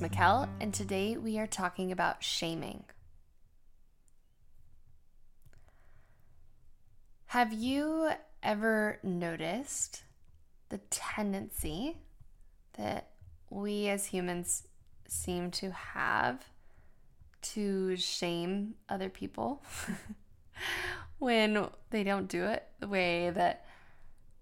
is Mikkel, and today we are talking about shaming. Have you ever noticed the tendency that we as humans seem to have to shame other people when they don't do it the way that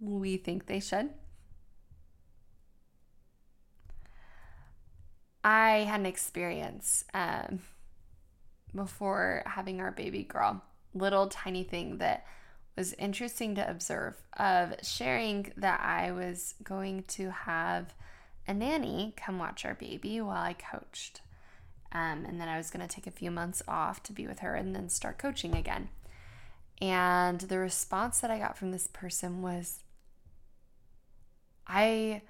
we think they should? I had an experience um, before having our baby girl, little tiny thing that was interesting to observe of sharing that I was going to have a nanny come watch our baby while I coached. Um, and then I was going to take a few months off to be with her and then start coaching again. And the response that I got from this person was, I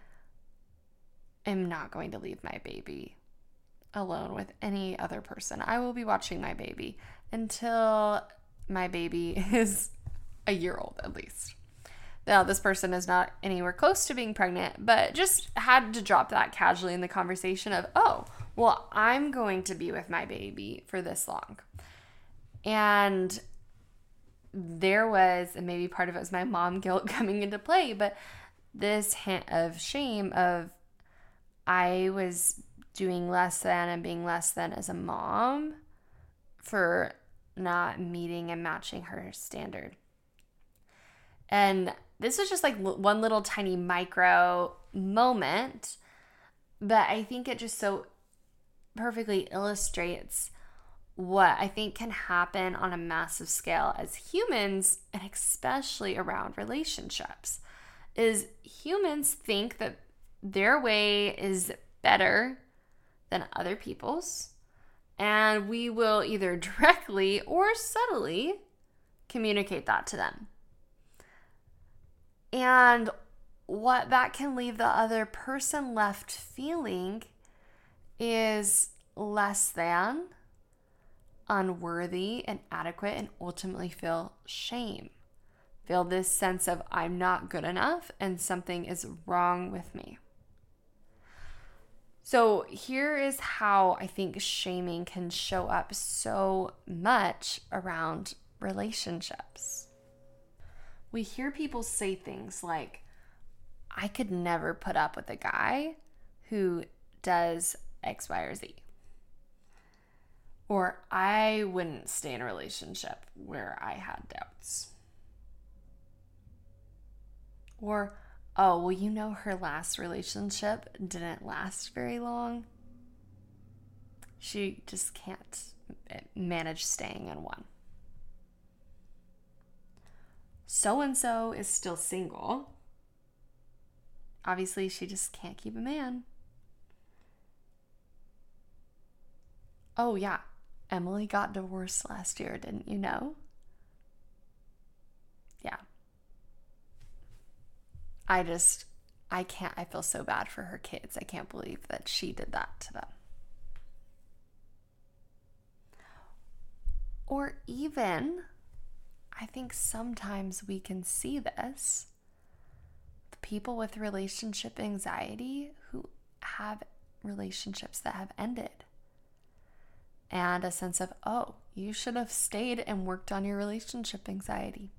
am not going to leave my baby alone with any other person. I will be watching my baby until my baby is a year old at least. Now, this person is not anywhere close to being pregnant, but just had to drop that casually in the conversation of, oh, well, I'm going to be with my baby for this long. And there was, and maybe part of it was my mom guilt coming into play, but this hint of shame of I was doing less than and being less than as a mom for not meeting and matching her standard. And this was just like one little tiny micro moment, but I think it just so perfectly illustrates what I think can happen on a massive scale as humans and especially around relationships is humans think that their way is better than other people's and we will either directly or subtly communicate that to them. And what that can leave the other person left feeling is less than, unworthy, and inadequate, and ultimately feel shame. Feel this sense of I'm not good enough and something is wrong with me. So, here is how I think shaming can show up so much around relationships. We hear people say things like, I could never put up with a guy who does X, Y, or Z. Or I wouldn't stay in a relationship where I had doubts. Or oh, well, you know, her last relationship didn't last very long. She just can't manage staying in one. So and so is still single. Obviously, she just can't keep a man. Oh, yeah, Emily got divorced last year, didn't you know? Yeah, I just, I can't, I feel so bad for her kids. I can't believe that she did that to them. Or even, I think sometimes we can see this. The people with relationship anxiety who have relationships that have ended. And a sense of, oh, you should have stayed and worked on your relationship anxiety.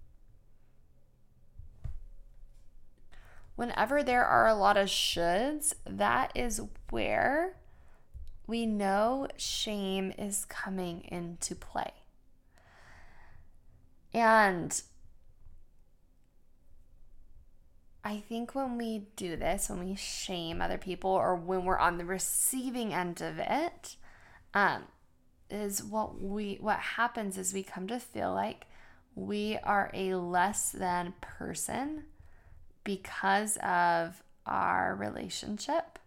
Whenever there are a lot of shoulds, that is where we know shame is coming into play. And I think when we do this, when we shame other people, or when we're on the receiving end of it, um, is what we what happens is we come to feel like we are a less than person because of our relationship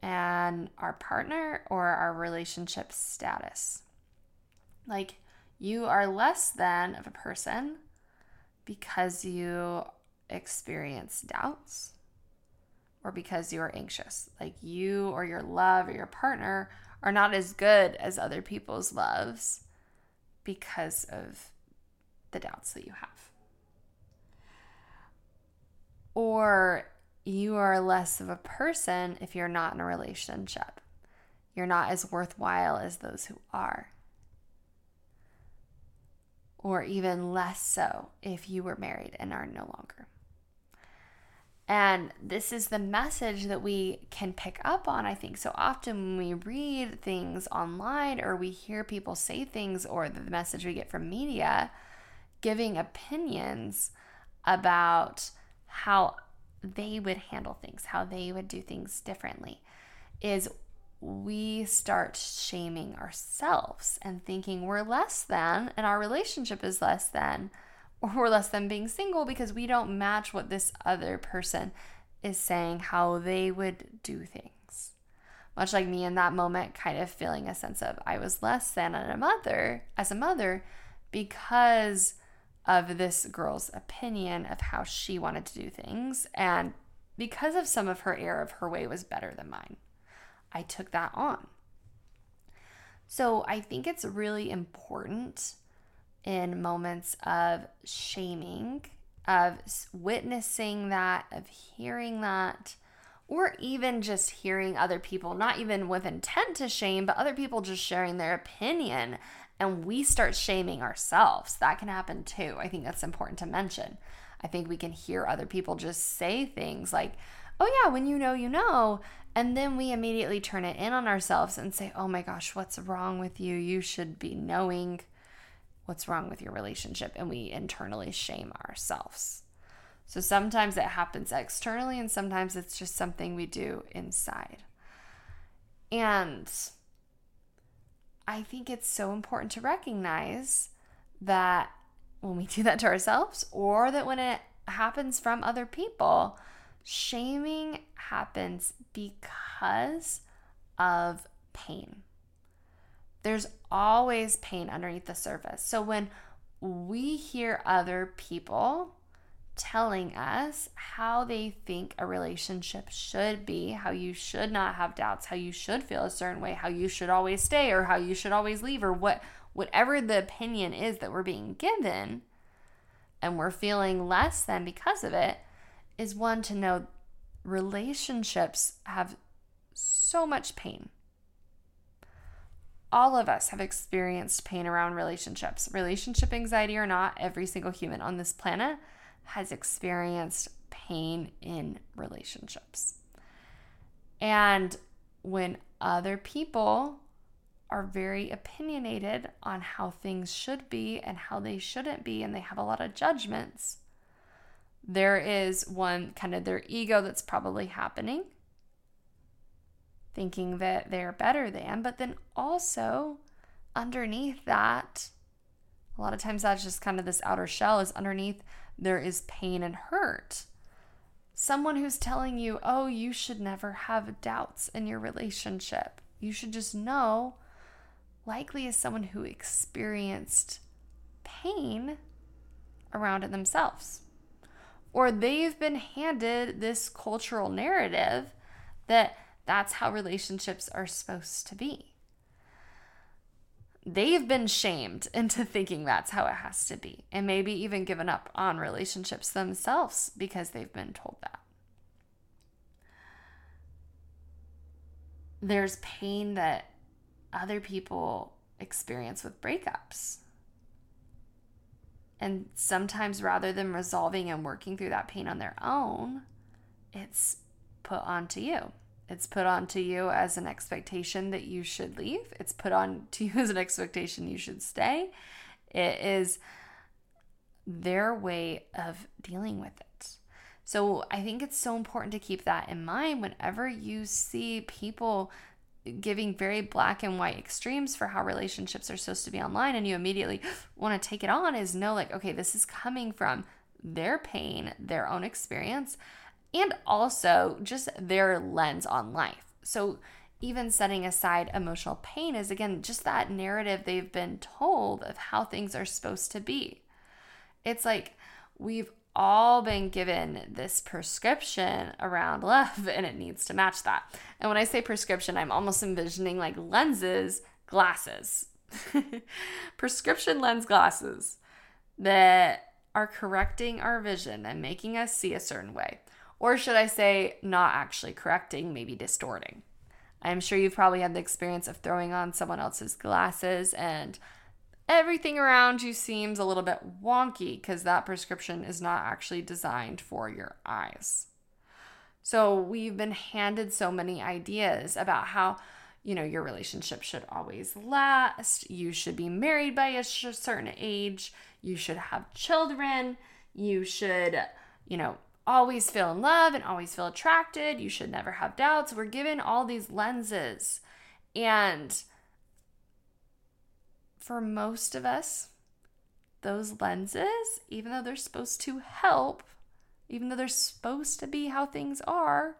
and our partner or our relationship status. Like, you are less than of a person because you experience doubts or because you are anxious. Like, you or your love or your partner are not as good as other people's loves because of the doubts that you have. Or you are less of a person if you're not in a relationship. You're not as worthwhile as those who are. Or even less so if you were married and are no longer. And this is the message that we can pick up on, I think. So often when we read things online or we hear people say things or the message we get from media giving opinions about how they would handle things, how they would do things differently, is we start shaming ourselves and thinking we're less than and our relationship is less than or we're less than being single because we don't match what this other person is saying how they would do things. Much like me in that moment, kind of feeling a sense of I was less than a mother as a mother because of this girl's opinion of how she wanted to do things and because of some of her air of her way was better than mine. I took that on. So I think it's really important in moments of shaming, of witnessing that, of hearing that, or even just hearing other people, not even with intent to shame, but other people just sharing their opinion and we start shaming ourselves. That can happen too. I think that's important to mention. I think we can hear other people just say things like, oh, yeah, when you know, you know. And then we immediately turn it in on ourselves and say, oh my gosh, what's wrong with you? You should be knowing what's wrong with your relationship. And we internally shame ourselves. So sometimes it happens externally, and sometimes it's just something we do inside. And I think it's so important to recognize that when we do that to ourselves or that when it happens from other people, shaming happens because of pain. There's always pain underneath the surface. So when we hear other people telling us how they think a relationship should be, how you should not have doubts, how you should feel a certain way, how you should always stay or how you should always leave or what whatever the opinion is that we're being given and we're feeling less than because of it is one to know relationships have so much pain. All of us have experienced pain around relationships. Relationship anxiety or not, every single human on this planet has experienced pain in relationships. And when other people are very opinionated on how things should be and how they shouldn't be, and they have a lot of judgments, there is one kind of their ego that's probably happening, thinking that they're better than, but then also underneath that, a lot of times that's just kind of this outer shell is underneath there is pain and hurt. Someone who's telling you, oh, you should never have doubts in your relationship. You should just know, likely is someone who experienced pain around it themselves. Or they've been handed this cultural narrative that that's how relationships are supposed to be they've been shamed into thinking that's how it has to be and maybe even given up on relationships themselves because they've been told that. There's pain that other people experience with breakups. And sometimes rather than resolving and working through that pain on their own, it's put onto you. It's put onto you as an expectation that you should leave. It's put on to you as an expectation you should stay. It is their way of dealing with it. So I think it's so important to keep that in mind whenever you see people giving very black and white extremes for how relationships are supposed to be online and you immediately want to take it on is know like okay this is coming from their pain, their own experience and also just their lens on life. So, even setting aside emotional pain is again just that narrative they've been told of how things are supposed to be. It's like we've all been given this prescription around love and it needs to match that. And when I say prescription, I'm almost envisioning like lenses, glasses, prescription lens glasses that are correcting our vision and making us see a certain way Or should I say, not actually correcting, maybe distorting? I'm sure you've probably had the experience of throwing on someone else's glasses and everything around you seems a little bit wonky because that prescription is not actually designed for your eyes. So, we've been handed so many ideas about how, you know, your relationship should always last, you should be married by a certain age, you should have children, you should, you know, always feel in love and always feel attracted. You should never have doubts. We're given all these lenses. And for most of us, those lenses, even though they're supposed to help, even though they're supposed to be how things are,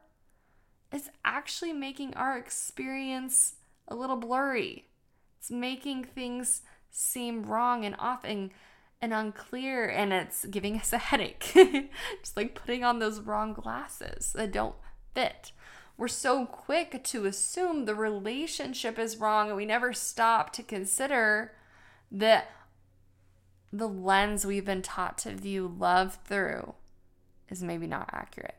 it's actually making our experience a little blurry. It's making things seem wrong and off and unclear and it's giving us a headache. Just like putting on those wrong glasses that don't fit. We're so quick to assume the relationship is wrong and we never stop to consider that the lens we've been taught to view love through is maybe not accurate.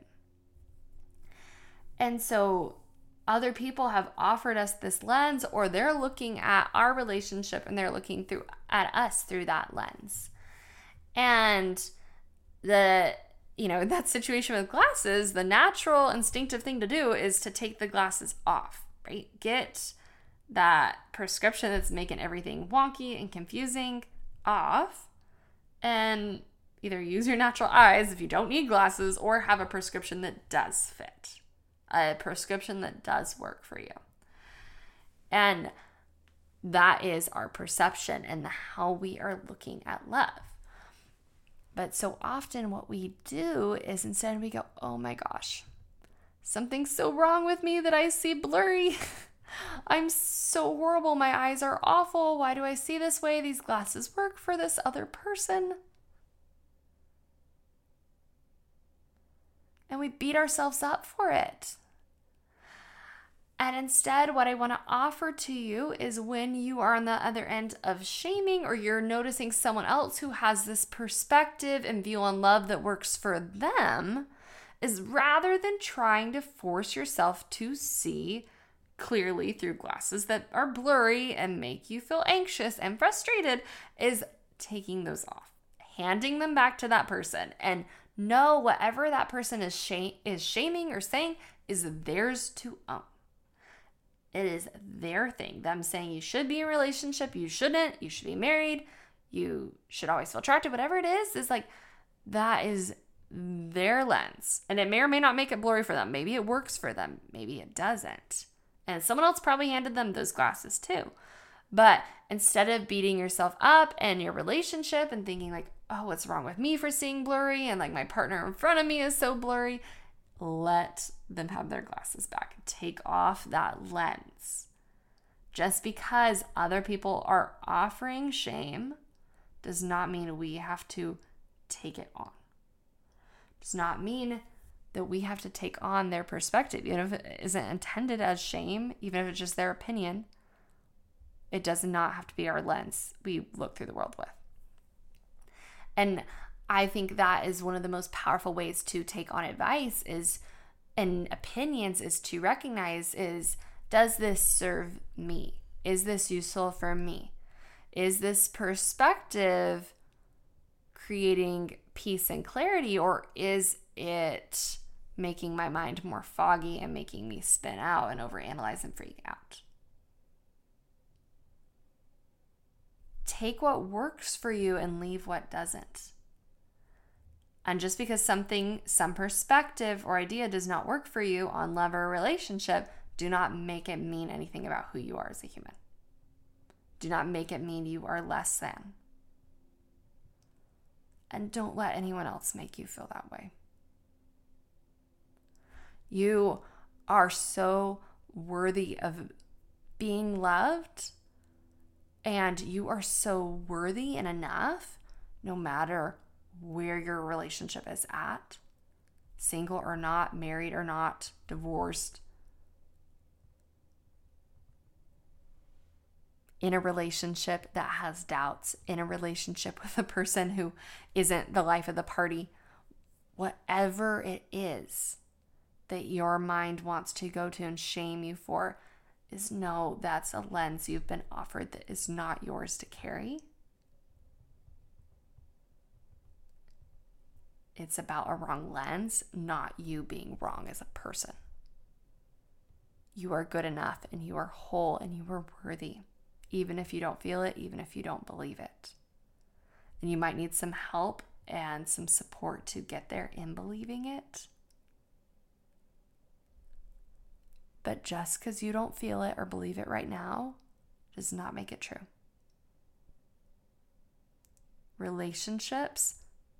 And so other people have offered us this lens or they're looking at our relationship and they're looking through at us through that lens. And the you know, that situation with glasses, the natural instinctive thing to do is to take the glasses off, right? Get that prescription that's making everything wonky and confusing off and either use your natural eyes if you don't need glasses or have a prescription that does fit, a prescription that does work for you. And that is our perception and how we are looking at love. But so often, what we do is instead we go, oh my gosh, something's so wrong with me that I see blurry. I'm so horrible. My eyes are awful. Why do I see this way? These glasses work for this other person. And we beat ourselves up for it. And instead, what I want to offer to you is when you are on the other end of shaming or you're noticing someone else who has this perspective and view on love that works for them, is rather than trying to force yourself to see clearly through glasses that are blurry and make you feel anxious and frustrated, is taking those off, handing them back to that person, and know whatever that person is, shame- is shaming or saying is theirs to own. It is their thing. Them saying you should be in a relationship, you shouldn't, you should be married, you should always feel attracted, whatever it is, is like that is their lens. And it may or may not make it blurry for them. Maybe it works for them, maybe it doesn't. And someone else probably handed them those glasses too. But instead of beating yourself up and your relationship and thinking, like, oh, what's wrong with me for seeing blurry? And like my partner in front of me is so blurry, let them have their glasses back. Take off that lens. Just because other people are offering shame does not mean we have to take it on. Does not mean that we have to take on their perspective, even if it isn't intended as shame, even if it's just their opinion. It does not have to be our lens we look through the world with. And I think that is one of the most powerful ways to take on advice is and opinions is to recognize is does this serve me? Is this useful for me? Is this perspective creating peace and clarity or is it making my mind more foggy and making me spin out and overanalyze and freak out? Take what works for you and leave what doesn't. And just because something, some perspective or idea does not work for you on love or relationship, do not make it mean anything about who you are as a human. Do not make it mean you are less than. And don't let anyone else make you feel that way. You are so worthy of being loved, and you are so worthy and enough no matter where your relationship is at single or not, married or not, divorced, in a relationship that has doubts, in a relationship with a person who isn't the life of the party, whatever it is that your mind wants to go to and shame you for, is no, that's a lens you've been offered that is not yours to carry. It's about a wrong lens, not you being wrong as a person. You are good enough and you are whole and you are worthy, even if you don't feel it, even if you don't believe it. And you might need some help and some support to get there in believing it. But just because you don't feel it or believe it right now does not make it true. Relationships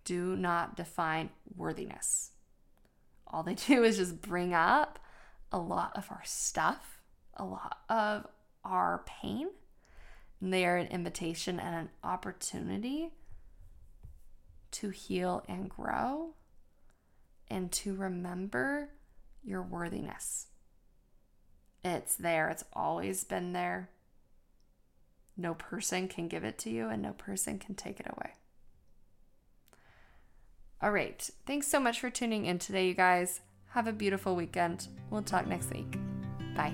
do not define worthiness. All they do is just bring up a lot of our stuff, a lot of our pain. And they are an invitation and an opportunity to heal and grow and to remember your worthiness. It's there, it's always been there. No person can give it to you, and no person can take it away. All right. Thanks so much for tuning in today, you guys. Have a beautiful weekend. We'll talk next week. Bye.